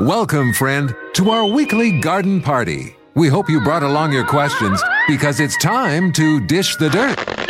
Welcome, friend, to our weekly garden party. We hope you brought along your questions because it's time to dish the dirt.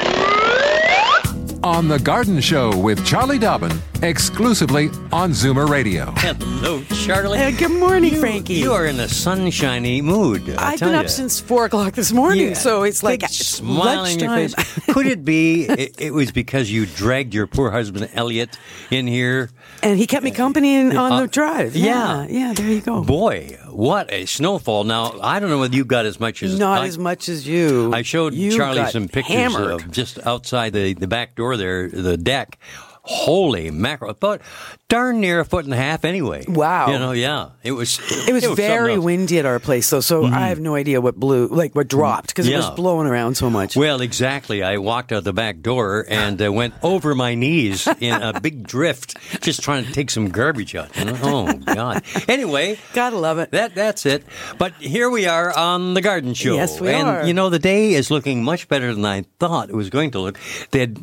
On The Garden Show with Charlie Dobbin, exclusively on Zoomer Radio. Hello, Charlie. Uh, good morning, You- Frankie. You are in a sunshiny mood. I I've tell been up ya. since four o'clock this morning, Yeah, so it's like big it's smile on your face. Could it be it, it was because you dragged your poor husband Elliot in here? and he kept me company in, on Uh, the drive. yeah. yeah, yeah, There you go. Boy, what a snowfall! Now I don't know whether you got as much as Not I, as much as you. I showed You Charlie some pictures hammered. of just outside the, the back door there, the deck. Holy mackerel! But darn near a foot and a half anyway. Wow. You know, yeah. It was. It was, something very. Mm-hmm. windy at our place, though, so I have no idea what blew, like what dropped, because it was blowing around so much. Well, exactly. I walked out the back door and uh, went over my knees in a big drift, just trying to take some garbage out. Oh God. Anyway, Gotta love it. that that's it. But here we are on the garden show. Yes, we and, are. you know, the day is looking much better than I thought it was going to look. They had,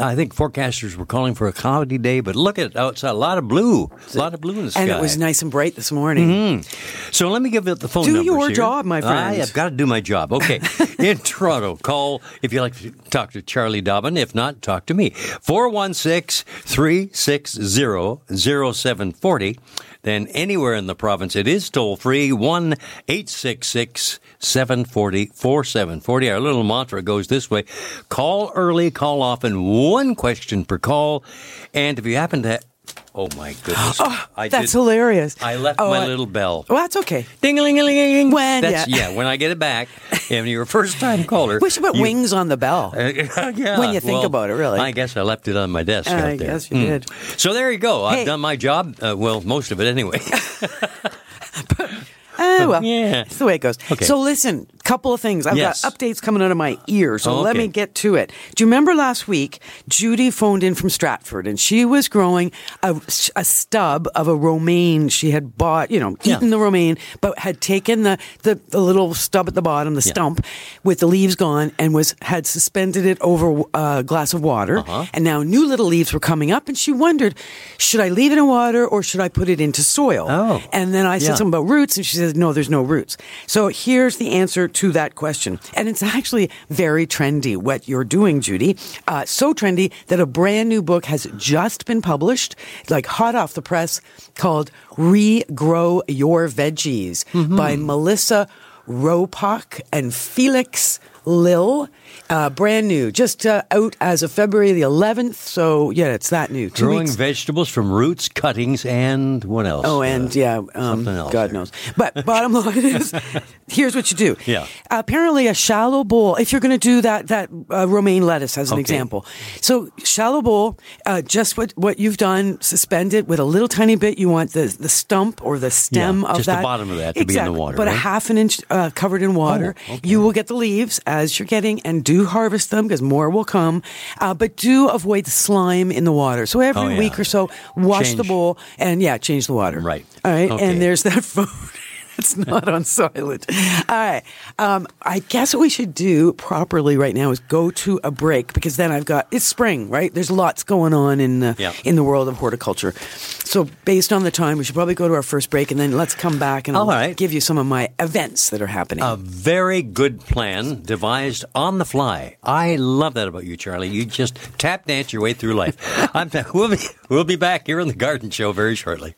I think forecasters were calling for a cloudy day, but look at it oh, outside. A lot of blue. A lot of blue in the sky. and it was nice and bright this morning. Mm-hmm. So let me give it the phone Do numbers your here. job, my friend. I have got to do my job. Okay. In Toronto, call if you like to talk to Charlie Dobbin. If not, talk to me. 416-360-0740. Then anywhere in the province, it is toll free. 1-866-740-4740. Our little mantra goes this way. Call early, call often, one question per call. And if you happen to Oh my goodness. I That's did- hilarious. I left Oh, my I- little bell. Well, that's okay. Ding a ling a ling a ling. When, That's, yeah. yeah. when I get it back, and you're a first time caller. We should put you- wings on the bell. yeah, when you think well, about it, really. I guess I left it on my desk. out I there. guess you Hmm. did. So there you go. I've done my job. Uh, well, most of it anyway. Well, Yeah. it's the way it goes. Okay. So listen, couple of things. I've Yes. got updates coming out of my ear, so Oh, let me get to it. Do you remember last week, Judy phoned in from Stratford, and she was growing a, a stub of a romaine she had bought, you know, Yeah. eaten the romaine, but had taken the, the, the little stub at the bottom, the Yeah. stump, with the leaves gone, and was had suspended it over a glass of water. Uh-huh. And now new little leaves were coming up, and she wondered, should I leave it in water or should I put it into soil? Oh. And then I said Yeah. something about roots, and she says, no, there's no roots. So here's the answer to that question. And it's actually very trendy, what you're doing, Judy. Uh, so trendy that a brand new book has just been published, like hot off the press, called Regrow Your Veggies by Melissa Raupach and Felix Lill. Uh, brand new, just uh, out as of February the 11th. So, yeah, it's that new. Two Growing weeks. vegetables from roots, cuttings, and what else? Oh, and Uh, yeah, um, something else God there. knows. But bottom line is, here's what you do. Yeah. apparently, a shallow bowl. If you're going to do that, that uh, romaine lettuce as an Okay. example. So shallow bowl, uh, just what what you've done, suspend it with a little tiny bit. You want the the stump or the stem Yeah, of just the that. bottom of that to be in the water, But a half an inch uh, covered in water. Oh, okay. You will get the leaves as you're getting, and do harvest them because more will come. Uh, but do avoid slime in the water. So every Oh, yeah. week or so, wash the bowl and yeah, change the water. Right. All right. Okay. And there's that phone. It's not on silent. All right. Um, I guess what we should do properly right now is go to a break because then I've got it's spring, right? There's lots going on in the Yeah. in the world of horticulture. So based on the time, we should probably go to our first break and then let's come back and I'll All right. give you some of my events that are happening. A very good plan devised on the fly. I love that about you, Charlie. You just tap dance your way through life. I'm, we'll, be, we'll be back here on the Garden Show very shortly.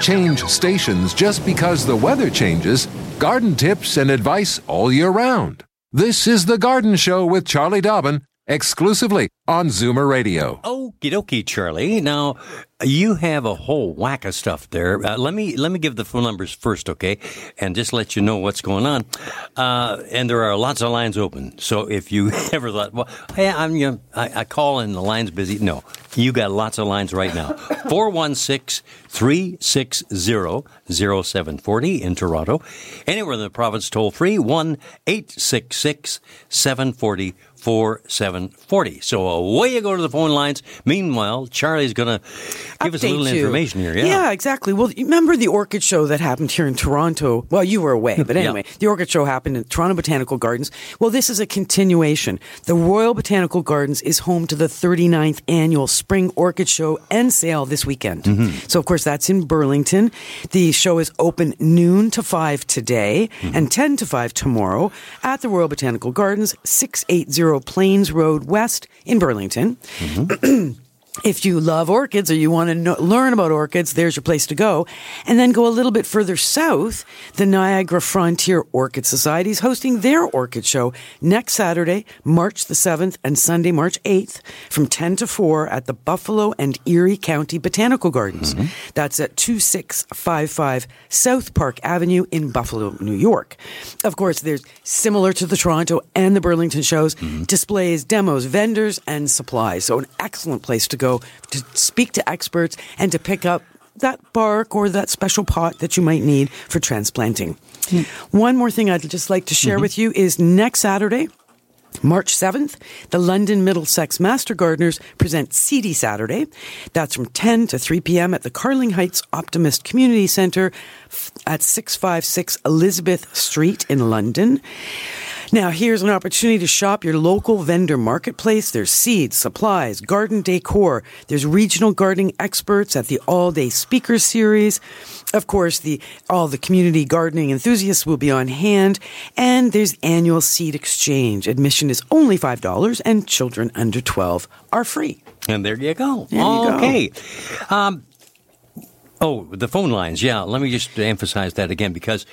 Change stations just because the weather changes. Garden tips and advice all year round. This is The Garden Show with Charlie Dobbin, exclusively on Zoomer Radio. Okie dokie, Charlie. Now, you have a whole whack of stuff there. Uh, let me let me give the phone numbers first, okay, and just let you know what's going on. Uh, and there are lots of lines open. So if you ever thought, well, hey, I'm you know, I, I call and the line's busy. No, you got lots of lines right now. 416 360 0740 in Toronto. Anywhere in the province, toll free 1 866 740 4740. So away you go to the phone lines. Meanwhile, Charlie's going to give us a little you. information here. Yeah. Yeah, exactly. Well, you remember the orchid show that happened here in Toronto? Well, you were away, but Yeah. anyway, the orchid show happened in Toronto Botanical Gardens. Well, this is a continuation. The Royal Botanical Gardens is home to the 39th annual Spring Orchid Show and sale this weekend. Mm-hmm. So, of course, that's in Burlington. The show is open noon to 5 today Mm-hmm. and 10 to 5 tomorrow at the Royal Botanical Gardens, 680 Plains Road West in Burlington. If you love orchids or you want to know, learn about orchids, there's your place to go. And then go a little bit further south. The Niagara Frontier Orchid Society is hosting their orchid show next Saturday, March the 7th and Sunday, March 8th from 10 to 4 at the Buffalo and Erie County Botanical Gardens. Mm-hmm. That's at 2655 South Park Avenue in Buffalo, New York. Of course, there's similar to the Toronto and the Burlington shows, mm-hmm. displays, demos, vendors, and supplies. So an excellent place to go to speak to experts and to pick up that bark or that special pot that you might need for transplanting. Hmm. One more thing I'd just like to share mm-hmm. with you is next Saturday, March 7th, the London Middlesex Master Gardeners present Seedy Saturday. That's from 10 to 3 p.m. at the Carling Heights Optimist Community Centre at 656 Elizabeth Street in London. Now, here's an opportunity to shop your local vendor marketplace. There's seeds, supplies, garden decor. There's regional gardening experts at the all day speaker series. Of course, the, all the community gardening enthusiasts will be on hand. And there's annual seed exchange. Admission is only $5 and children under 12 are free. And there you go. There you go. okay. Um, oh, the phone lines. Yeah, let me just emphasize that again because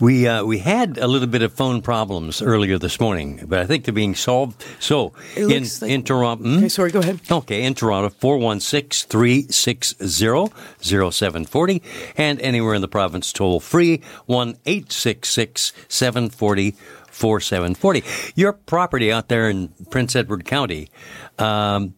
we uh, we had a little bit of phone problems earlier this morning, but I think they're being solved. So in like- in Toronto. hmm? Okay, sorry, go ahead. Okay, in Toronto, 416-360-0740, and anywhere in the province, toll free, 1-866-740-4740. Your property out there in Prince Edward County, um,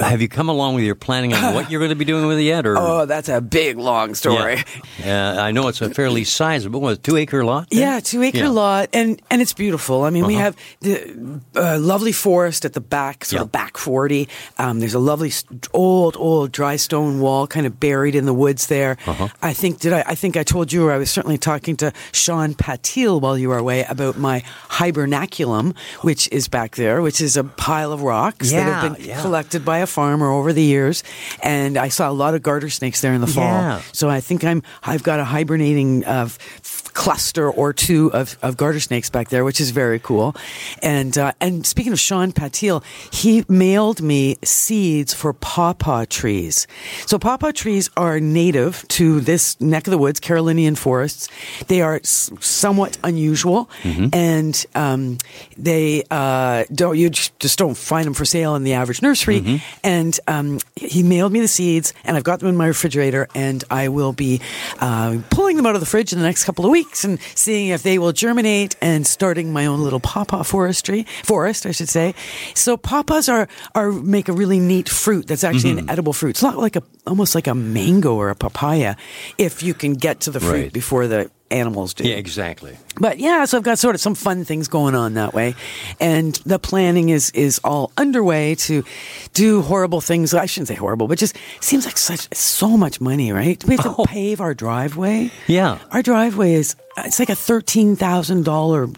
have you come along with your planning on what you're going to be doing with it yet? Or, Oh, that's a big, long story. Yeah. Uh, I know it's a fairly sizable, what, two acre lot? there? Yeah, two acre Yeah. Uh-huh. lot, and and it's beautiful. I mean, we have the uh, lovely forest at the back, sort of Yeah. back forty. Um, there's a lovely old, old dry stone wall, kind of buried in the woods there. Uh-huh. I think did I? I think I told you, or I was certainly talking to Sean Patil while you were away about my hibernaculum, which is back there, which is a pile of rocks that have been yeah. Collected by a farmer over the years, and I saw a lot of garter snakes there in the fall. Yeah. So I think I'm I've got a hibernating uh, f- cluster or two of, of garter snakes back there, which is very cool. And uh, and speaking of Sean Patil, he mailed me seeds for pawpaw trees. So pawpaw trees are native to this neck of the woods, Carolinian forests. They are s- somewhat unusual, and um, they uh, don't you just just don't find them for sale in the average nursery. And um, he mailed me the seeds, and I've got them in my refrigerator, and I will be uh, pulling them out of the fridge in the next couple of weeks and seeing if they will germinate and starting my own little pawpaw forestry forest, I should say. So pawpaws are are make a really neat fruit that's actually an mm-hmm. edible fruit. It's not like a almost like a mango or a papaya if you can get to the fruit Right. before the animals do. Yeah, exactly. But yeah, so I've got sort of some fun things going on that way, and the planning is is all underway to do horrible things. I shouldn't say horrible, but just seems like such so much money, right? We have to oh. pave our driveway. Yeah. our driveway is it's like a thirteen thousand dollar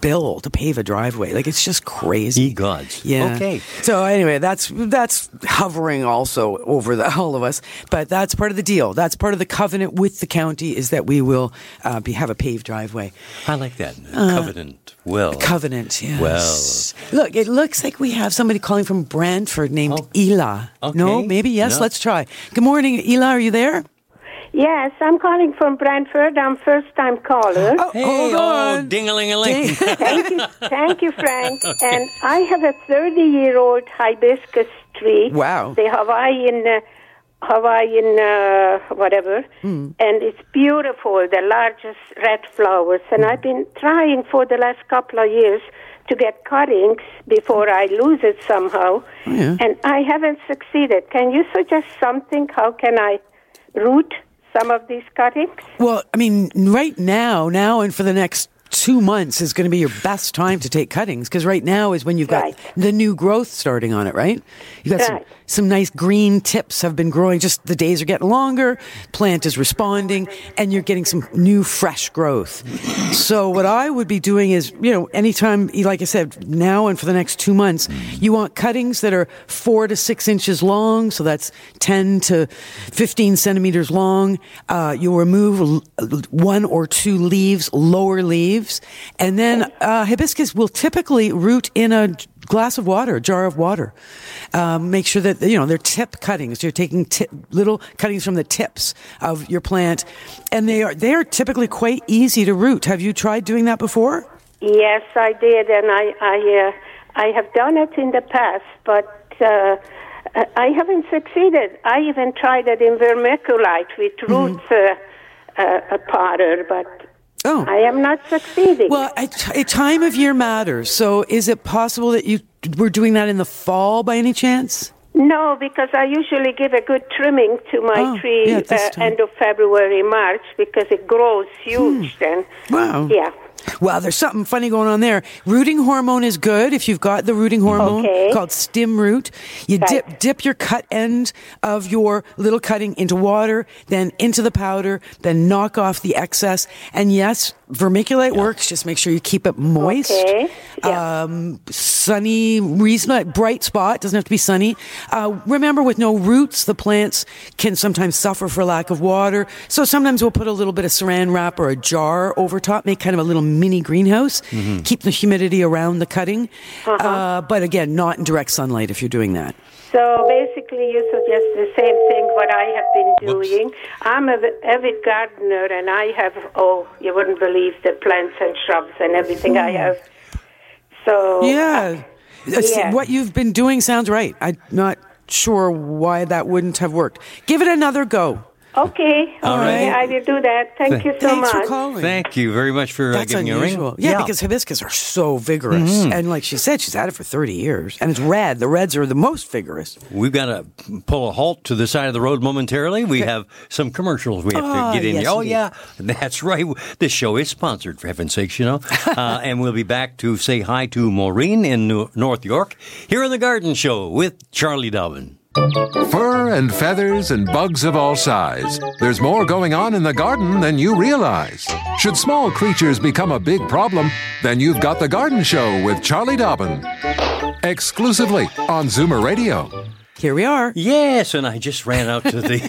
bill to pave a driveway. Like it's just crazy. Ye gods. Yeah. Okay. So anyway, that's that's hovering also over the, all of us, but that's part of the deal. That's part of the covenant with the county is that we will uh, be have a paved driveway. I like that. Covenant. Well. Covenant, yes. Well, look, it looks like we have somebody calling from Brantford named Oh. Ela. Okay. No, maybe yes. No. Let's try. Good morning, Ela. Are you there? Yes, I'm calling from Brantford. I'm first time caller. Oh, Hey, hold oh, on. ding-a-ling-a-ling. Thank you, thank you, Frank. And I have a 30 year old hibiscus tree. Wow. The Hawaiian, uh, Hawaiian, uh, whatever. Hmm. And it's beautiful, the largest red flowers. And I've been trying for the last couple of years to get cuttings before I lose it somehow. Oh, yeah. And I haven't succeeded. Can you suggest something? How can I root some of these cuttings? Well, I mean, right now, now and for the next two months is going to be your best time to take cuttings because right now is when you've got Right. the new growth starting on it, right? You've got Right. some nice green tips have been growing. Just the days are getting longer, plant is responding, and you're getting some new fresh growth. So what I would be doing is, you know, anytime, like I said, now and for the next two months, you want cuttings that are four to six inches long. So that's 10 to 15 centimeters long. Uh, you'll remove one or two leaves, lower leaves. And then uh, hibiscus will typically root in a glass of water, a jar of water. Um, make sure that, you know, they're tip cuttings. You're taking tip, little cuttings from the tips of your plant. And they are, they are typically quite easy to root. Have you tried doing that before? Yes, I did, and I I uh, I have done it in the past, but uh, I haven't succeeded. I even tried it in vermiculite with roots uh, uh, a potter, but Oh. I am not succeeding. Well, a, a time of year matters. So is it possible that you were doing that in the fall by any chance? no, because I usually give a good trimming to my Oh, tree yeah, uh, end of February, March, because it grows huge then. Wow. Yeah. Well, there's something funny going on there. Rooting hormone is good if you've got the rooting hormone Okay. called Stim-Root. You Right. dip dip your cut end of your little cutting into water, then into the powder, then knock off the excess. And yes, vermiculite works. Just make sure you keep it moist. Okay. Yeah. Um, sunny, reasonable, bright spot. Doesn't have to be sunny. Uh, remember, with no roots, the plants can sometimes suffer for lack of water. So sometimes we'll put a little bit of saran wrap or a jar over top, make kind of a little mini greenhouse, keep the humidity around the cutting. uh but again, not in direct sunlight if you're doing that. So basically, you suggest the same thing what I have been Whoops. doing. I'm an avid gardener, and I have oh, you wouldn't believe the plants and shrubs and everything I have. So Yeah. Uh, yeah. What you've been doing sounds right. I'm not sure why that wouldn't have worked. Give it another go. Okay, All okay, right. I will do that. Thank you so Thanks much. for calling. Thank you very much for uh, That's giving me a unusual. ring. Yeah, because hibiscus are so vigorous. Mm-hmm. And like she said, she's had it for 30 years. And it's red. The reds are the most vigorous. We've got to pull a halt to the side of the road momentarily. We have some commercials we have Ah, to get in yes. Oh, indeed. yeah, that's right. This show is sponsored, for heaven's sakes, you know. uh, and we'll be back to say hi to Maureen in New- North York here on The Garden Show with Charlie Dobbin. Fur and feathers and bugs of all size. There's more going on in the garden than you realize. Should small creatures become a big problem, then you've got The Garden Show with Charlie Dobbin. Exclusively on Zoomer Radio. Here we are. Yes, and I just ran out to the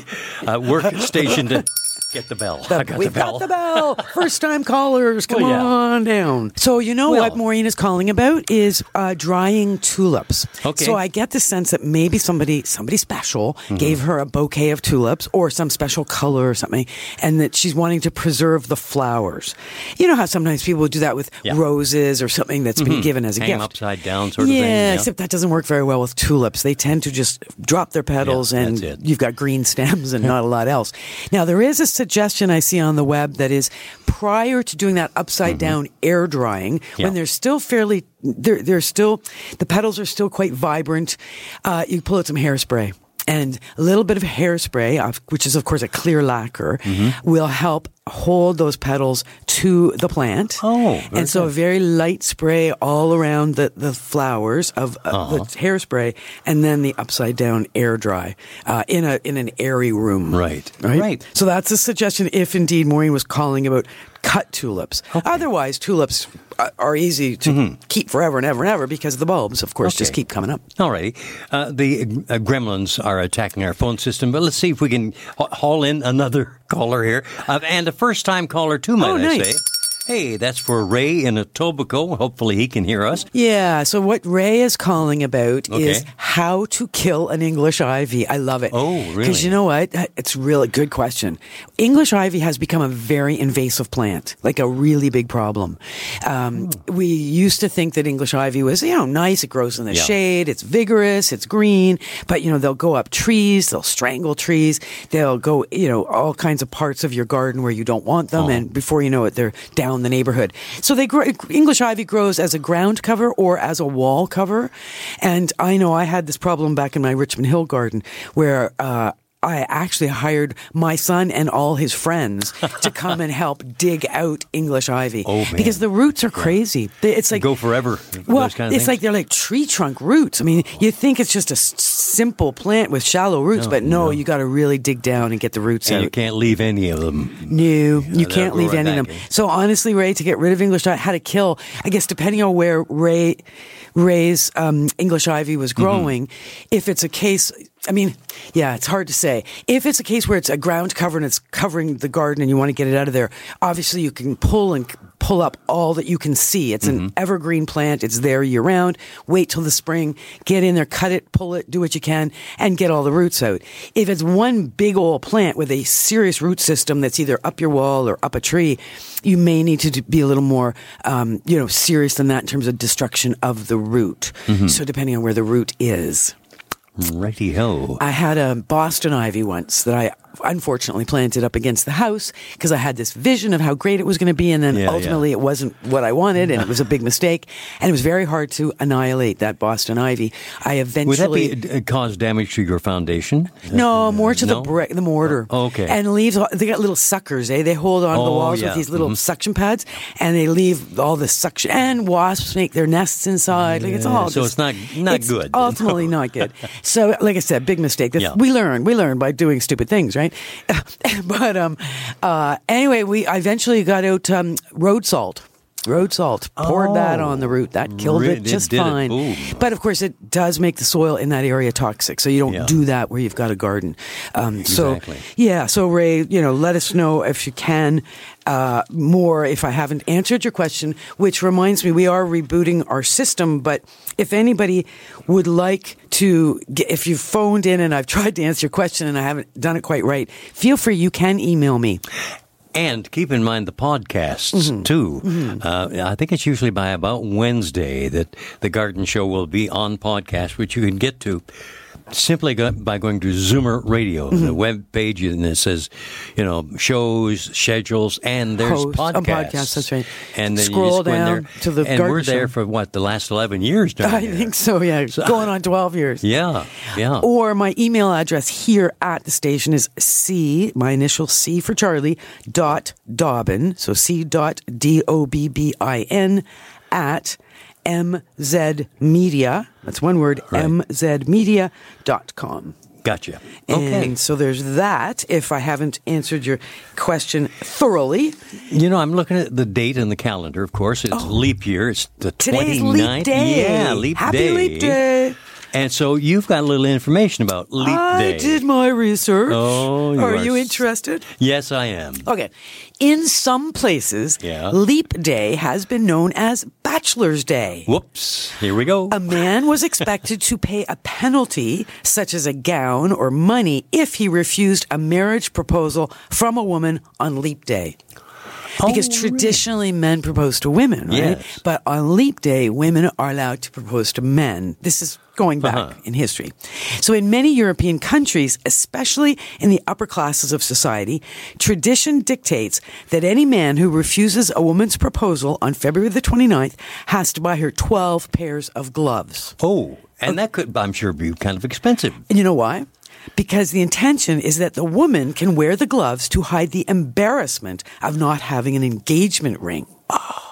uh, workstation to get the bell. I got We've the bell. got the bell. First time callers, come Well, yeah. on down. So, you know Well- what Maureen is calling about is uh, drying tulips. Okay. So I get the sense that maybe somebody, somebody special Mm-hmm. gave her a bouquet of tulips or some special color or something, and that she's wanting to preserve the flowers. You know how sometimes people do that with Yeah. Mm-hmm. roses or something that's been given as a Hang gift. upside down sort of thing, yeah. except that doesn't work very well with tulips. They tend to just drop their petals Yeah, and you've got green stems and not a lot else. Now, there is a suggestion I see on the web that is prior to doing that upside down air drying, Mm-hmm. Yeah. when they're still fairly, they're, they're still, the petals are still quite vibrant, uh, you pull out some hairspray. And a little bit of hairspray, which is of course a clear lacquer, Mm-hmm. will help hold those petals to the plant. Oh, and so a very light spray all around the, the flowers of uh, Uh-huh. the hairspray, and then the upside down air dry uh, in a in an airy room. Right. right, Right. So that's a suggestion. If indeed Maureen was calling about cut tulips, otherwise tulips uh, are easy to keep forever and ever and ever because the bulbs, of course, just Mm-hmm. Keep coming up. All righty. Uh, the uh, gremlins are attacking our phone system, but let's see if we can haul in another caller here. Uh, and a first time caller, too, might Oh, I nice. say. Hey, that's for Ray in Etobicoke. Hopefully he can hear us. Yeah. So what Ray is calling about Okay. is how to kill an English ivy. I love it. Oh, really? Because you know what? Uh, it's a really good question. English ivy has become a very invasive plant, like a really big problem. Um, hmm. We used to think that English ivy was, you know, nice. It grows in the Yeah. shade. It's vigorous. It's green. But, you know, they'll go up trees. They'll strangle trees. They'll go, you know, all kinds of parts of your garden where you don't want them. Oh. And before you know it, they're down the neighborhood. So they grow, English ivy grows as a ground cover or as a wall cover. And I know I had this problem back in my Richmond Hill garden where, uh, I actually hired my son and all his friends to come and help dig out English ivy Oh, man. because the roots are crazy. They- It's like Go forever. well, kind of it's things. like they're like tree trunk roots. I mean, you think it's just a simple plant with shallow roots, but no, you got to really dig down and get the roots and out. you can't leave any of them. No, you they'll can't leave right any of them. back in. So honestly, Ray, to get rid of English ivy, how to kill, I guess depending on where Ray Ray's um, English ivy was Mm-hmm. growing, if it's a case, I mean, yeah, it's hard to say. If it's a case where it's a ground cover and it's covering the garden and you want to get it out of there, obviously you can pull and pull up all that you can see. It's Mm-hmm. an evergreen plant. It's there year round. Wait till the spring, get in there, cut it, pull it, do what you can, and get all the roots out. If it's one big old plant with a serious root system that's either up your wall or up a tree, you may need to be a little more, um, you know, serious than that in terms of destruction of the root. Mm-hmm. So depending on where the root is. Righty ho. I had a Boston ivy once that I unfortunately planted up against the house because I had this vision of how great it was going to be, and then Yeah, ultimately it wasn't what I wanted, and it was a big mistake, and it was very hard to annihilate that Boston ivy. I Would eventually. that be uh, cause damage to your foundation? no, more to no? the brick, the mortar. Oh, okay. And leaves. They got little suckers, eh? They hold on to the Oh, walls yeah. with these little Mhm. suction pads, and they leave all the suction. And wasps make their nests inside. Like it's all. so just- it's not- not it's good. Ultimately, not good. So, like I said, big mistake. Yeah. We learn. We learn by doing stupid things, right? but um, uh, anyway, we eventually got out um, road salt. Road salt. Poured that Oh. on the root. That killed it it just it. fine. Boom. But of course, it does make the soil in that area toxic. So you don't Yeah. do that where you've got a garden. Um, so yeah. So Ray, you know, let us know if you can uh, more if I haven't answered your question. Which reminds me, we are rebooting our system. But if anybody would like to, get, if you've phoned in and I've tried to answer your question and I haven't done it quite right, feel free. You can email me. And keep in mind the podcasts Mm-hmm. too. Uh, I think it's usually by about Wednesday that the garden show will be on podcast, which you can get to simply go, by going to Zoomer Radio, Mm-hmm. the web page, and it says, you know, shows, schedules, and there's Hosts, podcasts. um, podcasts, that's right. And then Scroll you down there, to the and we're there show. for what the last eleven years. I think so. Yeah, going on twelve years. Yeah, yeah. Or my email address here at the station is C, my initial C for Charlie, dot Dobbin. So C dot D O B B I N at MZ Media. That's one word, Right. mzmedia.com. Gotcha. Okay. And so there's that. If I haven't answered your question thoroughly, You know, I'm looking at the date in the calendar, of course. It's oh. leap year. It's the Oh. today's 29th. Leap Day. Yeah, leap Happy day. Leap Day. And so you've got a little information about leap Day. I did my research. Oh, you are are you interested? Yes, I am. Okay. In some places, Yeah. Leap Day has been known as Bachelor's Day. Whoops. Here we go. A man was expected to pay a penalty, such as a gown or money, if he refused a marriage proposal from a woman on Leap Day. Because Oh, really? traditionally men propose to women, right? Yes. But on Leap Day, women are allowed to propose to men. This is going back Uh-huh. in history. So in many European countries, especially in the upper classes of society, tradition dictates that any man who refuses a woman's proposal on February the 29th has to buy her 12 pairs of gloves. Oh, and that could, I'm sure, be kind of expensive. And you know why? Because the intention is that the woman can wear the gloves to hide the embarrassment of not having an engagement ring. How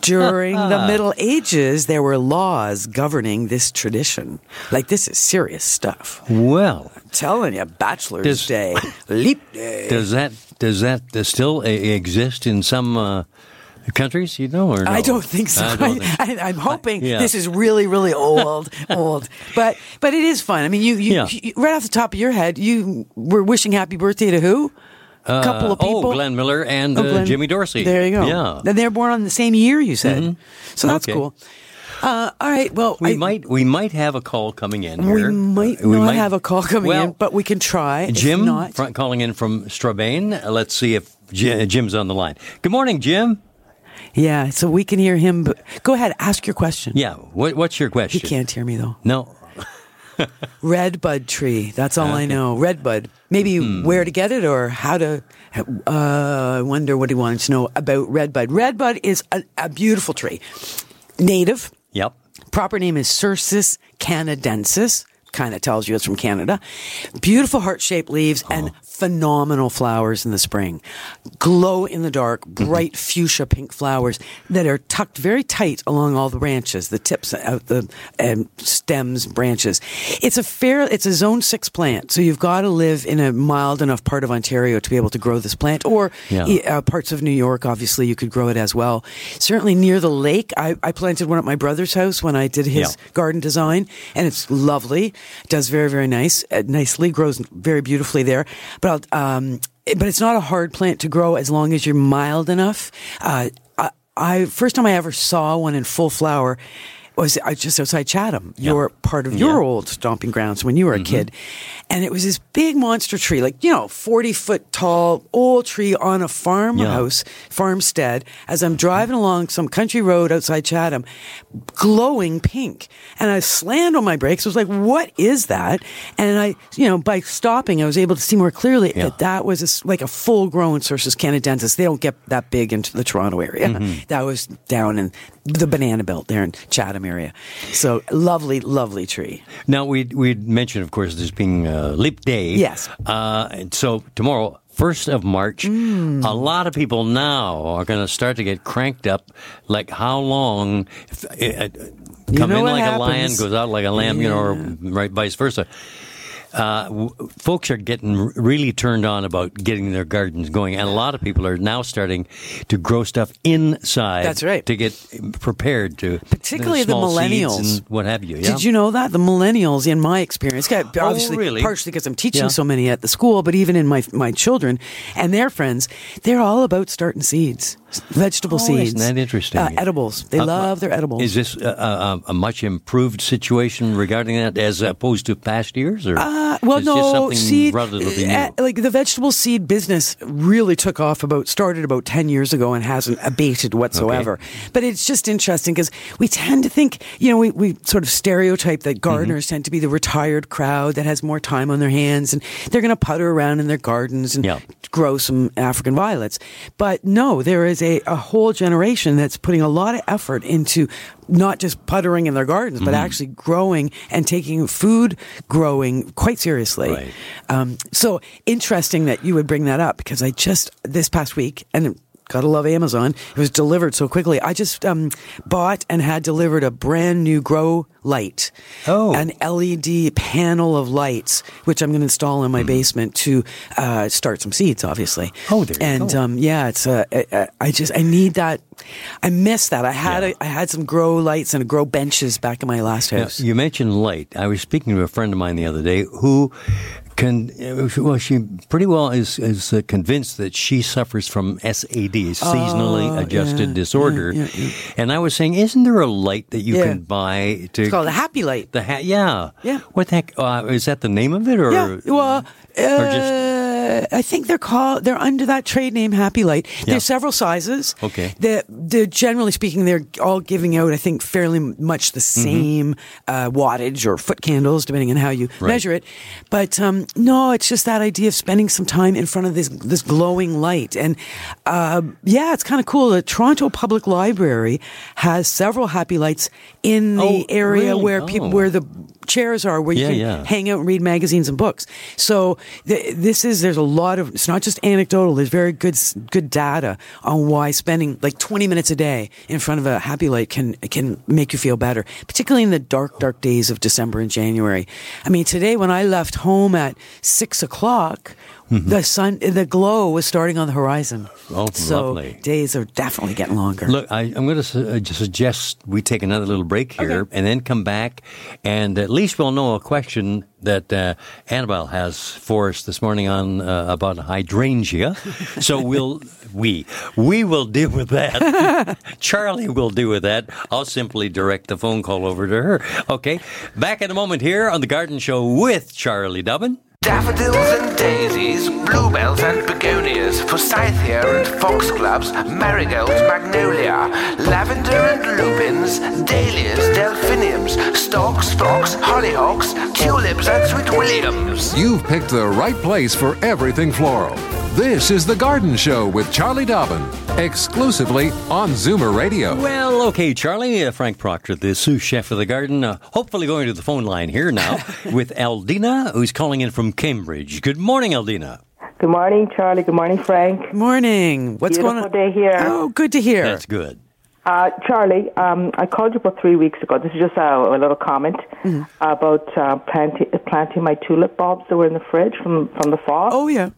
During the Middle Ages, there were laws governing this tradition. Like, this is serious stuff. well, I'm telling you, Bachelor's Does- Day, Leap Day. does that does that still exist in some uh, countries? You know, or no? I don't think so. I I, am hoping Yeah. this is really, really old, old. But but it is fun. I mean, you, you, Yeah. you right off the top of your head, you were wishing happy birthday to who? Uh, couple of people. Oh, Glenn Miller and Oh, uh, Glenn- Jimmy Dorsey. There you go. Yeah. Mm-hmm. And they're born on the same year, you said. So that's Okay. cool. Uh, all right. Well, We I- might we might have a call coming in we here. might We not might- have a call coming well, in, but we can try. Jim not, fr- calling in from Strabane. Let's see if J- Jim's on the line. Good morning, Jim. yeah. So we can hear him. But go ahead, ask your question. Yeah. What, what's your question? He can't hear me though. No. Red bud tree. That's all I know. Red bud. Maybe Hmm. where to get it or how to. Uh, I wonder what he wanted to know about red bud. Red bud is a, a beautiful tree. Native. Yep. Proper name is Cercis canadensis. Kind of tells you it's from Canada. Beautiful heart shaped leaves and phenomenal flowers in the spring. Glow in the dark, bright fuchsia pink flowers that are tucked very tight along all the branches, the tips of the um, stems, branches. It's a fair, it's a zone six plant. So you've got to live in a mild enough part of Ontario to be able to grow this plant or Yeah. uh, parts of New York, obviously, you could grow it as well. Certainly near the lake. I, I planted one at my brother's house when I did his Yeah. garden design, and it's lovely. It does very, very nice, uh, nicely, grows very beautifully there. But I'll, um, but it's not a hard plant to grow as long as you're mild enough. Uh, I, I first time I ever saw one in full flower was I just outside Chatham, your part of your Yeah. Mm-hmm. old stomping grounds when you were a kid. And it was this big monster tree, like, you know, 40 foot tall old tree on a farmhouse, farmstead, as I'm driving along some country road outside Chatham, glowing pink. And I slammed on my brakes. I was like, what is that? And I, you know, by stopping, I was able to see more clearly Yeah. that that was a like a full grown Cercis canadensis. They don't get that big into the Toronto area. Mm-hmm. That was down in the banana belt there in Chatham area. So lovely, lovely tree. Now we we mentioned, of course, this being uh, Leap Day. Yes. Uh, and so tomorrow, first of March, Mm. a lot of people now are going to start to get cranked up. Like how long? If, uh, come know in like a lion, goes out like a lamb. You know, or right vice versa. Uh, w- folks are getting really turned on about getting their gardens going, and a lot of people are now starting to grow stuff inside. That's right. To get prepared to Particularly the millennials. and what have you. Yeah? Did you know that the millennials, in my experience, got- Oh, really? partially because I'm teaching Yeah. so many at the school, but even in my my children and their friends, they're all about starting seeds, vegetable Oh, seeds. isn't that interesting? Uh, edibles. They Uh, love their edibles. Is this a, a, a much improved situation regarding that as opposed to past years? Or Uh, well, it's no, seed. new? uh, like the vegetable seed business really took off about started about ten years ago and hasn't abated whatsoever. But it's just interesting because we tend to think, you know, we, we sort of stereotype that gardeners Mm-hmm. tend to be the retired crowd that has more time on their hands and they're going to putter around in their gardens and Yeah. grow some African violets. But no, there is a, a whole generation that's putting a lot of effort into not just puttering in their gardens, but actually growing and taking food growing quite seriously. Right. Um, so interesting that you would bring that up because I just this past week and. Gotta love Amazon. It was delivered so quickly. I just um, bought and had delivered a brand new grow light. Oh. An LED panel of lights, which I'm going to install in my basement to uh, start some seeds, obviously. Oh, there and um, yeah, it's uh, I, I- I just I need that. I miss that. I had Yeah. a, I had some grow lights and grow benches back in my last Now, house. you mentioned light. I was speaking to a friend of mine the other day who can, uh, well, she pretty well is, is uh, convinced that she suffers from SAD, seasonally adjusted Oh, yeah, disorder. yeah, yeah, And I was saying, isn't there a light that you can buy to It's called a happy light. the hat? Yeah, Yeah. What the heck? Uh, is that the name of it, or Yeah, well, or just uh, I think they're called. They're under that trade name, Happy Light. Yeah. There's several sizes. Okay. The, the generally speaking, they're all giving out. I think fairly much the Mm-hmm. same uh, wattage or foot candles, depending on how you Right. measure it. But um, no, it's just that idea of spending some time in front of this this glowing light, and uh, yeah, it's kind of cool. The Toronto Public Library has several Happy Lights in the Oh, area really? where people Oh. where the chairs are, where you Yeah, can yeah. hang out and read magazines and books. So th- this is there's a lot of it's not just anecdotal. There's very good good data on why spending like 20 minutes a day in front of a happy light can can make you feel better, particularly in the dark dark days of December and January. I mean, today when I left home at six o'clock. The sun, the glow was starting on the horizon. Oh, so lovely. days are definitely getting longer. Look, I, I'm going to su- uh, suggest we take another little break here and then come back, and at least we'll know a question that uh, Annabelle has for us this morning on uh, about hydrangea. so we'll we we will deal with that. Charlie will deal with that. I'll simply direct the phone call over to her. Okay, back in a moment here on the Garden Show with Charlie Dobbin. Daffodils and daisies, bluebells and begonias, forsythia and foxgloves, marigolds, magnolia, lavender and lupins, dahlias, delphiniums, stalks, phlox, hollyhocks, tulips and sweet williams. You've picked the right place for everything floral. This is The Garden Show with Charlie Dobbin, exclusively on Zoomer Radio. Well, okay, Charlie. Uh, Frank Proctor, the sous chef of the garden, uh, hopefully going to the phone line here now with Aldina, who's calling in from Cambridge. Good morning, Aldina. Good morning, Charlie. Good morning, Frank. Morning. What's Beautiful going on? day here. Oh, good to hear. That's good. Uh, Charlie, um, I called you about three weeks ago. This is just a, a little comment Mm-hmm. about uh, planting, planting my tulip bulbs that were in the fridge from, from the fall. Oh, yeah.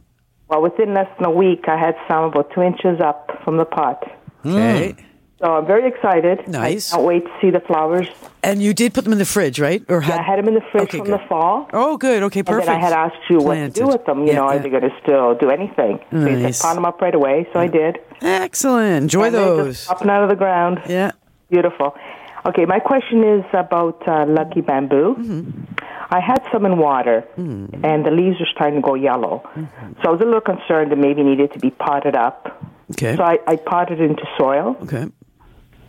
Well, within less than a week, I had some about two inches up from the pot. Okay. So I'm very excited. Nice. I can't wait to see the flowers. And you did put them in the fridge, right? Or I had them in the fridge Okay, from good. the fall. Oh, good. Okay, And perfect. then I had asked you what to do with them. You Yeah, know, are they going to still do anything? So you Nice. said pot them up right away. So I did. Excellent. Enjoy And those. just popping out of the ground. Yeah. Beautiful. Okay, my question is about uh, lucky bamboo. Mm-hmm. I had some in water, Mm. and the leaves were starting to go yellow. Mm-hmm. So I was a little concerned that maybe needed to be potted up. Okay. So I, I potted it into soil, Okay.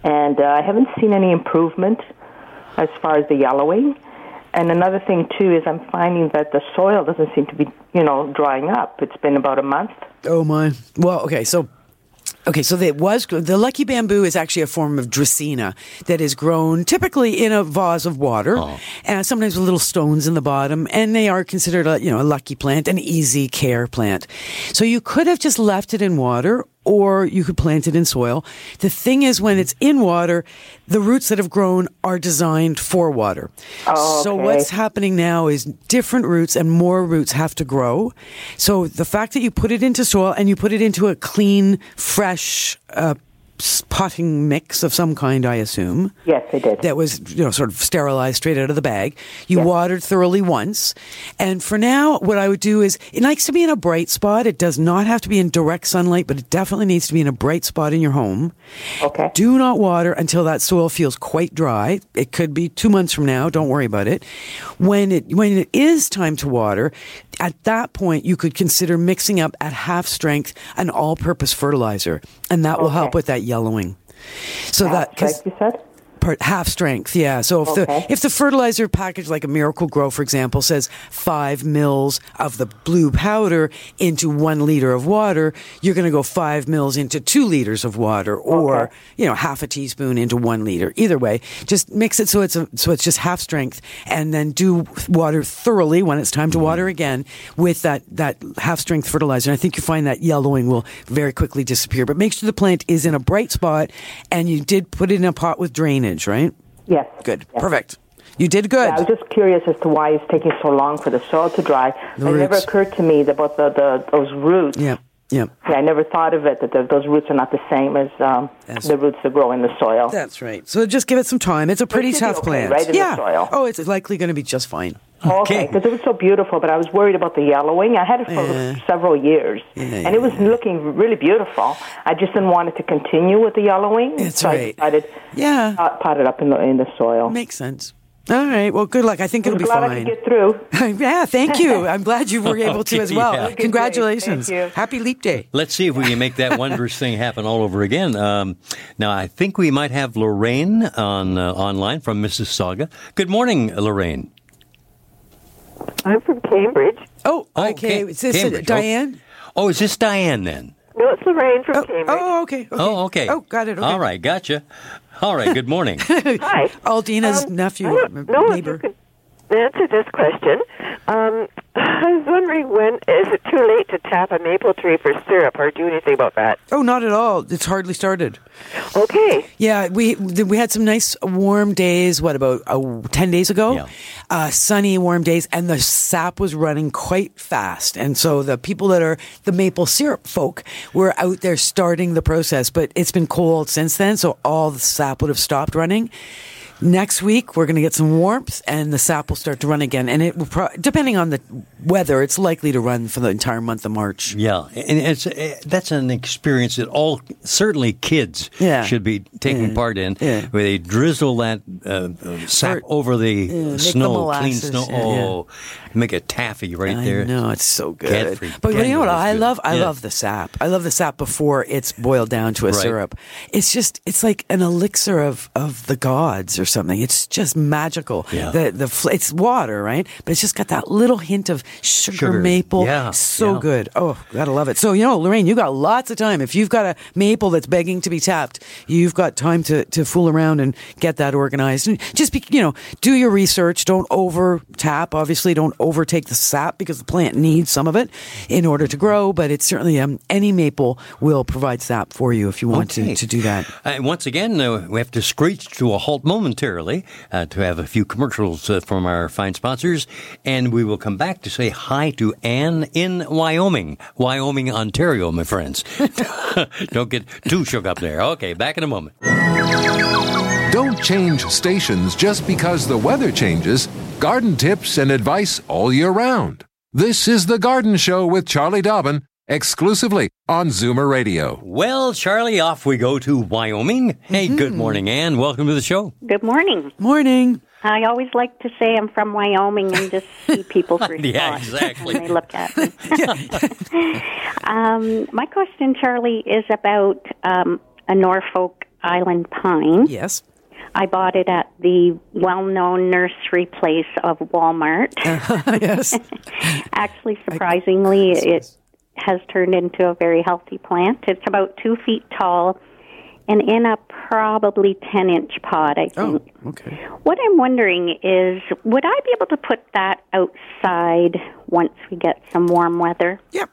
and uh, I haven't seen any improvement as far as the yellowing. And another thing too is I'm finding that the soil doesn't seem to be, you know, drying up. It's been about a month. Oh my. Well, okay, so Okay, so it was the lucky bamboo is actually a form of dracaena that is grown typically in a vase of water, oh. and sometimes with little stones in the bottom, and they are considered a you know a lucky plant, an easy care plant. So you could have just left it in water, or you could plant it in soil. The thing is, when it's in water, the roots that have grown are designed for water. Oh, So what's happening now is different roots and more roots have to grow. So the fact that you put it into soil and you put it into a clean, fresh uh, potting mix of some kind, I assume. Yes, I did. That was, you know, sort of sterilized straight out of the bag. You watered thoroughly once. And for now, what I would do is it likes to be in a bright spot. It does not have to be in direct sunlight, but it definitely needs to be in a bright spot in your home. Okay. Do not water until that soil feels quite dry. It could be two months from now. Don't worry about it. When it when it is time to water, at that point you could consider mixing up at half strength an all-purpose fertilizer, and that will help with that yellowing. So that because Like you said? Part half strength yeah. So if Okay. the if the fertilizer package like a Miracle-Gro for example says five mils of the blue powder into one liter of water you're going to go five mils into two liters of water or Okay. you know half a teaspoon into one liter. Either way just mix it so it's a, so it's just half strength and then do water thoroughly when it's time to mm-hmm. water again with that that half strength fertilizer. And i think you find that yellowing will very quickly disappear. But make sure the plant is in a bright spot and you did put it in a pot with drainage right? Yes. good. Yes. perfect. You did good. Yeah, I was just curious as to why it's taking so long for the soil to dry. The it never occurred to me that about the, the those roots. yeah yeah. Yeah, I never thought of it that the, those roots are not the same as um, the roots that grow in the soil. that's right. So just give it some time. It's a pretty tough okay, plant. right, yeah. oh it's likely going to be just fine Okay, Okay. because it was so beautiful, but I was worried about the yellowing. I had it for Yeah. several years, Yeah, and it was looking really beautiful. I just didn't want it to continue with the yellowing. That's so right. I decided Yeah. uh, pot it up in the in the soil. makes sense all right well good luck i think I it'll was be glad I fine could get through. yeah, thank you. I'm glad you were able to as well. yeah. Congratulations. Thank you. Happy Leap Day. Let's see if we can make that wondrous thing happen all over again. Um, now, I think we might have Lorraine on uh, online from Mississauga. Good morning, Lorraine. I'm from Cambridge. Oh, Oh, okay. Is this Cambridge. Oh. Diane? Oh, is this Diane then? No, it's Lorraine from Oh, Cambridge. oh, okay, okay. Oh, okay. Oh, got it. Okay. All right, gotcha. All right, good morning. Hi. Aldina's Um, nephew, I don't know if you neighbor. could answer this question. Um, I was wondering when is it too late to tap a maple tree for syrup or do anything about that? Oh, not at all. It's hardly started. Okay. Yeah, we we had some nice warm days. What about uh, ten days ago? Yeah. Uh, sunny, warm days, and the sap was running quite fast. And so the people that are the maple syrup folk were out there starting the process. But it's been cold since then, so all the sap would have stopped running. Next week, we're going to get some warmth, and the sap will start to run again. And it will, pro- depending on the weather, it's likely to run for the entire month of March. Yeah, and it's eh, that's an experience that all certainly kids Yeah. should be taking Yeah. part in, Yeah. where they drizzle that uh, sap Or- over the make the snow, clean snow. Oh, make a taffy right I there. know it's so good. Can't but forget you know what I love? I love the sap. I love the sap before it's boiled down to a Right. syrup. It's just it's like an elixir of of the gods or something. It's just magical. Yeah. The the it's water, right? But it's just got that little hint of sugar, Sugar. maple. Yeah, So yeah. good. Oh, gotta love it. So you know, Lorraine, you got lots of time. If you've got a maple that's begging to be tapped, you've got time to to fool around and get that organized. And just be, you know, do your research. Don't over tap. Obviously, don't overtake the sap because the plant needs some of it in order to grow. But it's certainly um, any maple will provide sap for you if you want Okay. to, to do that. Uh, once again, uh, we have to screech to a halt momentarily uh, to have a few commercials uh, from our fine sponsors, and we will come back to say hi to Anne in Wyoming, Wyoming, Ontario, my friends. Don't get too shook up there. Okay, back in a moment. Don't change stations just because the weather changes. Garden tips and advice all year round. This is The Garden Show with Charlie Dobbin, exclusively on Zoomer Radio. Well, Charlie, off we go to Wyoming. Hey, good morning, Anne. Welcome to the show. Good morning. Morning. I always like to say I'm from Wyoming and just see people's response Yeah, exactly. when they look at me. um, my question, Charlie, is about um, a Norfolk Island pine. Yes. I bought it at the well-known nursery place of Walmart. yes. Actually, surprisingly, it has turned into a very healthy plant. It's about two feet tall and in a probably 10 inch pot, I think. Oh, think. okay. What I'm wondering is would I be able to put that outside once we get some warm weather? Yep.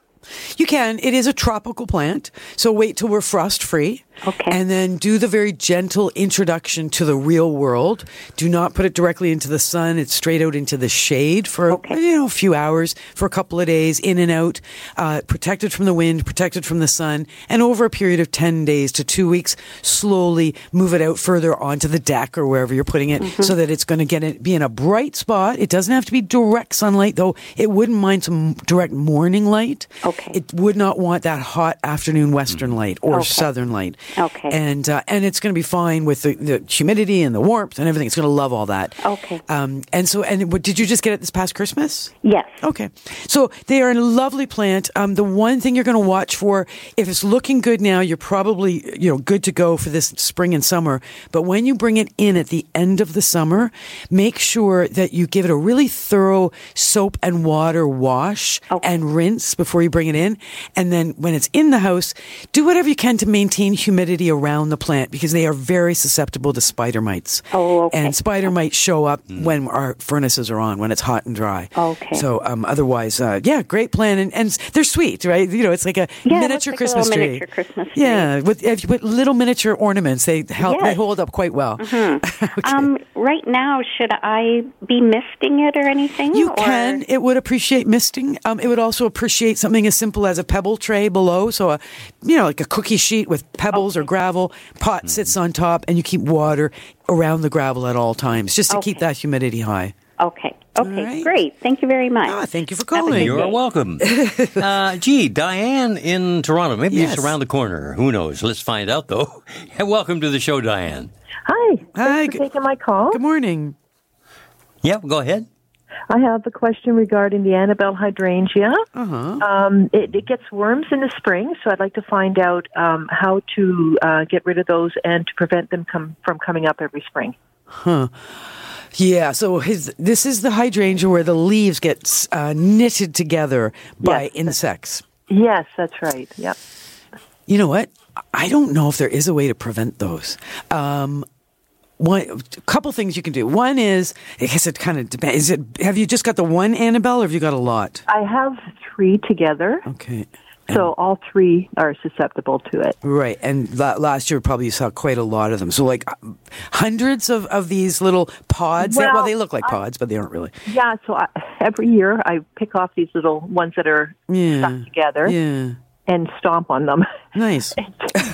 You can. It is a tropical plant, so wait till we're frost free. Okay. And then do the very gentle introduction to the real world. Do not put it directly into the sun. It's straight out into the shade for Okay. you know a few hours, for a couple of days, in and out, uh, protected from the wind, protected from the sun, and over a period of ten days to two weeks, slowly move it out further onto the deck or wherever you're putting it, Mm-hmm. so that it's going to get it, be in a bright spot. It doesn't have to be direct sunlight, though. It wouldn't mind some direct morning light. Okay. It would not want that hot afternoon western light or Okay. southern light. Okay. And uh, and it's going to be fine with the, the humidity and the warmth and everything. It's going to love all that. Okay. Um, and so and what, did you just get it this past Christmas? Yes. Okay. So they are a lovely plant. Um, the one thing you're going to watch for, if it's looking good now, you're probably, you know, good to go for this spring and summer. But when you bring it in at the end of the summer, make sure that you give it a really thorough soap and water wash Okay. and rinse before you bring it in. And then when it's in the house, do whatever you can to maintain humidity around the plant because they are very susceptible to spider mites. Oh, okay. And spider mites show up when our furnaces are on, when it's hot and dry. Okay. So um, otherwise, uh, yeah, great plan, and, and they're sweet, right? You know, it's like a Yeah, miniature like Christmas little tree. miniature Christmas tree. Yeah, with if you put little miniature ornaments, they help. Yes. Mm-hmm. hold up quite well. Okay. Um, right now, should I be misting it or anything? You or- can. It would appreciate misting. Um, it would also appreciate something as simple as a pebble tray below. So, a, you know, like a cookie sheet with pebbles or gravel. Pot sits on top, and you keep water around the gravel at all times, just to keep that humidity high. Okay. Okay. right. Great. Thank you very much. Ah, thank you for calling. You're day. welcome. uh, gee, Diane in Toronto. Maybe Yes. it's around the corner. Who knows? Let's find out, though. Welcome to the show, Diane. Hi. Hi, Thanks good- for taking my call. Good morning. Yeah, go ahead. I have a question regarding the Annabelle hydrangea. Uh-huh. Um, it, it gets worms in the spring, so I'd like to find out um, how to uh, get rid of those and to prevent them come, from coming up every spring. Yeah, so his this is the hydrangea where the leaves get uh, knitted together by Yes. insects. Yes, that's right. Yep. You know what? I don't know if there is a way to prevent those. Um, one a couple things you can do. One is, I guess it kind of depends. Is it have you just got the one Annabelle, or have you got a lot? I have three together, Okay. so all three are susceptible to it. Right, and last year probably you saw quite a lot of them. So like hundreds of, of these little pods. that, well, Well, they look like I- pods, but they aren't really. Yeah, so I, every year I pick off these little ones that are Yeah. stuck together Yeah, and stomp on them, nice.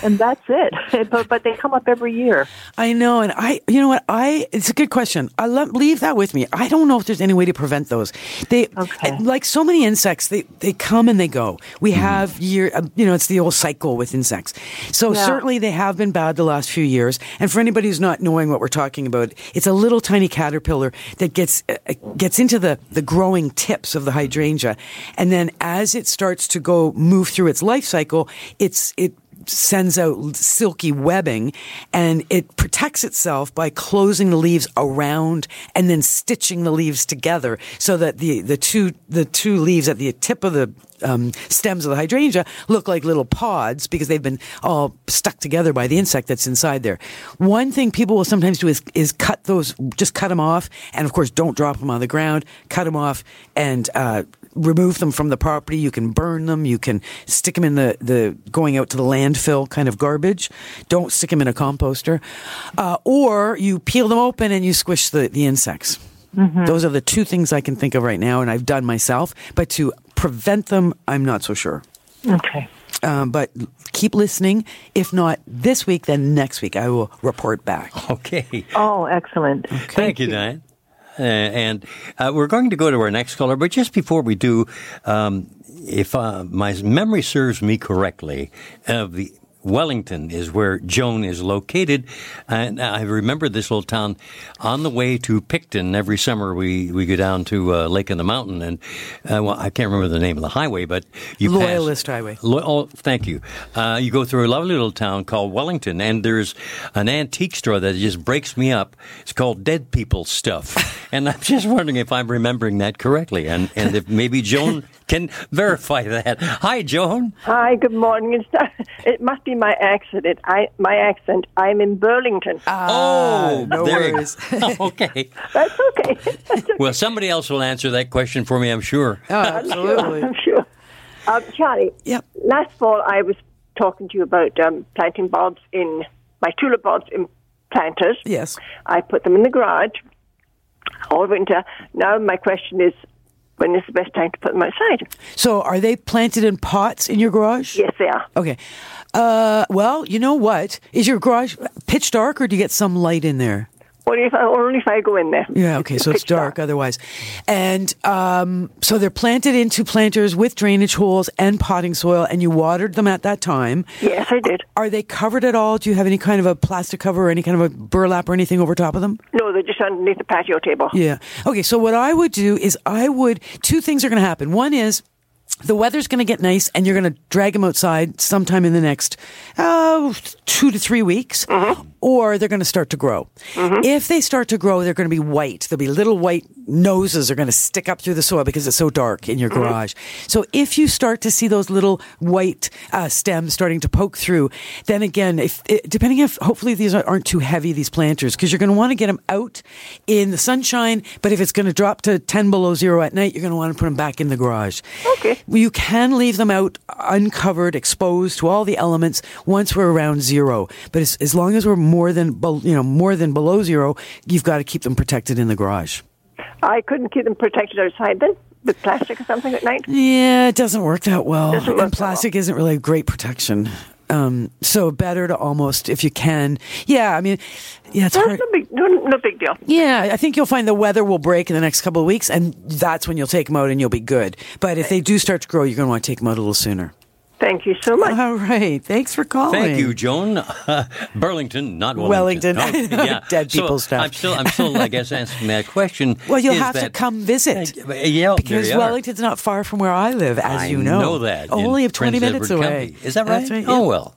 and that's it. but, but they come up every year. I know, and I, you know what? I it's a good question. I le- leave that with me. I don't know if there's any way to prevent those. They, Okay. like so many insects, they they come and they go. We have year, uh, you know, it's the old cycle with insects. So Yeah. certainly they have been bad the last few years. And for anybody who's not knowing what we're talking about, it's a little tiny caterpillar that gets uh, gets into the the growing tips of the hydrangea, and then as it starts to go move through its life cycle, it's it sends out silky webbing and it protects itself by closing the leaves around and then stitching the leaves together so that the, the two the two leaves at the tip of the um, stems of the hydrangea look like little pods because they've been all stuck together by the insect that's inside there. One thing people will sometimes do is is cut those, just cut them off, and of course don't drop them on the ground. Cut them off and uh, remove them from the property. You can burn them. You can stick them in the, the going out to the landfill kind of garbage. Don't stick them in a composter. Uh, or you peel them open and you squish the, the insects. Those are the two things I can think of right now, and I've done myself. But to prevent them, I'm not so sure. Okay. Um, but keep listening. If not this week, then next week I will report back. Okay. Oh, excellent. Thank, you, Diane. Uh, and uh, we're going to go to our next caller, but just before we do, um, if uh, my memory serves me correctly, uh, the Wellington is where Joan is located, and I remember this little town. On the way to Picton, every summer we, we go down to uh, Lake in the Mountain, and uh, well, I can't remember the name of the highway, but you pass- Loyalist Highway. Lo- oh, thank you. Uh, you go through a lovely little town called Wellington, and there's an antique store that just breaks me up. It's called Dead People Stuff, and I'm just wondering if I'm remembering that correctly, and and if maybe Joan can verify that. Hi, Joan. Hi, good morning. It's it must be my accent. I, my accent. I'm in Burlington. oh, no there you worries. go. okay. That's okay. That's okay. Well, somebody else will answer that question for me, I'm sure. Oh, absolutely. I'm sure. Um, Charlie, Yep. last fall I was talking to you about um, planting bulbs in my tulip bulbs in planters. Yes. I put them in the garage all winter. Now my question is, when is the best time to put them outside? So are they planted in pots in your garage? Yes, they are. Okay. Uh, well, you know what? Is your garage pitch dark or do you get some light in there? Only if I, only if I go in there. Yeah, okay, so it's pitch dark otherwise. And um, so they're planted into planters with drainage holes and potting soil, and you watered them at that time. Yes, I did. Are they covered at all? Do you have any kind of a plastic cover or any kind of a burlap or anything over top of them? No, they're just underneath the patio table. Yeah. Okay, so what I would do is I would, two things are going to happen. One is, the weather's going to get nice and you're going to drag them outside sometime in the next uh, two to three weeks or they're going to start to grow. If they start to grow they're going to be white. There'll be little white noses are going to stick up through the soil because it's so dark in your garage. So if you start to see those little white uh, stems starting to poke through then again if it, depending if hopefully these aren't too heavy these planters because you're going to want to get them out in the sunshine but if it's going to drop to 10 below zero at night you're going to want to put them back in the garage. Okay. you can leave them out uncovered, exposed to all the elements once we're around zero. But as, as long as we're more than you know more than below zero, you've got to keep them protected in the garage. I couldn't keep them protected outside then with plastic or something at night. Yeah, it doesn't work that well. Work and plastic isn't really great protection. Um, so better to almost, if you can. Yeah, I mean, yeah, it's That's hard. no big, no, no big deal. Yeah, I think you'll find the weather will break in the next couple of weeks, and that's when you'll take them out and you'll be good. But if they do start to grow, you're going to want to take them out a little sooner. Thank you so much. All right. Thanks for calling. Thank you, Joan. Burlington, not Wellington. Wellington. Oh, yeah. Dead So people stuff. I'm still, I'm still, I guess, answering that question. Well, you'll is have to come visit. Uh, yeah, because there are. Wellington's not far from where I live, as I you know. know that. Only of 20 Prince minutes Edward away. County. Is that right? That's right, Oh, well.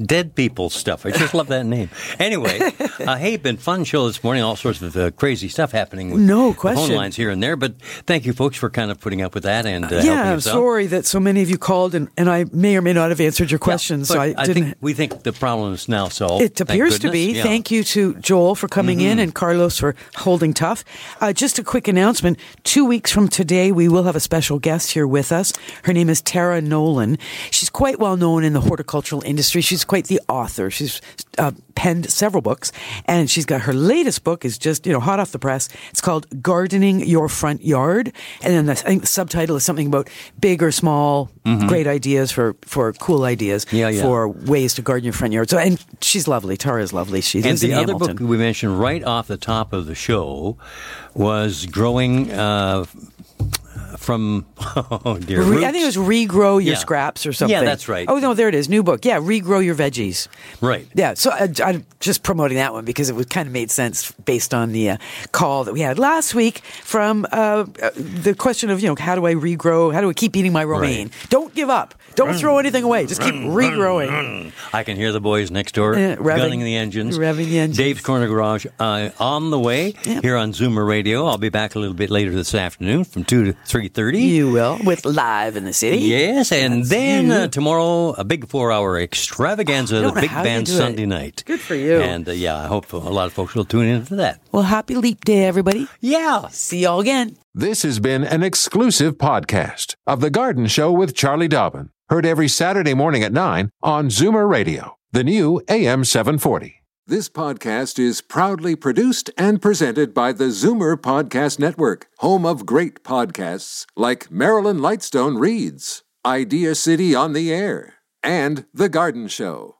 Dead people stuff. I just love that name. Anyway, uh, hey, been fun show this morning. All sorts of uh, crazy stuff happening with No the phone lines here and there. But thank you, folks, for kind of putting up with that and uh, helping yeah, I'm out. sorry that so many of you called, and, and I may or may not have answered your question, so But I I think we think the problem is now solved. It appears to be. Yeah. Mm-hmm. Thank you to Joel for coming in and Carlos for holding tough. Uh, just a quick announcement. Two weeks from today, we will have a special guest here with us. Her name is Tara Nolan. She's quite well known in the horticultural industry. She's quite the author. She's uh, penned several books, and she's got her latest book is just, you know, hot off the press. It's called Gardening Your Front Yard. And then the, I think the subtitle is something about big or small, great ideas for, for cool ideas Mm-hmm. Yeah, yeah. for ways to garden your front yard. So, and she's lovely. Tara is lovely. She And the other Hamilton. book we mentioned right off the top of the show was growing uh, from oh dear. Re- I think it was regrow your Yeah. scraps or something. Yeah, that's right. Oh no, there it is. New book. Yeah, regrow your veggies. right. Yeah, so I, I'm just promoting that one because it would kind of made sense based on the uh, call that we had last week from uh, uh, the question of you know how do I regrow? How do I keep eating my romaine? Don't give up. Don't throw anything away. Just keep regrowing. I can hear the boys next door Yeah, revving- gunning the engines. revving the engines. Dave's Corner Garage uh, on the way Yeah. here on Zoomer Radio. I'll be back a little bit later this afternoon from two to three thirty. You will with live in the city. Yes, and That's then uh, tomorrow a big four-hour extravaganza, I the big band do it. Sunday night. Good for you. And uh, yeah, I hope a lot of folks will tune in for that. Well, happy leap day, everybody. Yeah. See y'all again. This has been an exclusive podcast of The Garden Show with Charlie Dobbin. Heard every Saturday morning at 9 on Zoomer Radio, the new AM 740. This podcast is proudly produced and presented by the Zoomer Podcast Network, home of great podcasts like Marilyn Lightstone Reads, Idea City on the Air, and The Garden Show.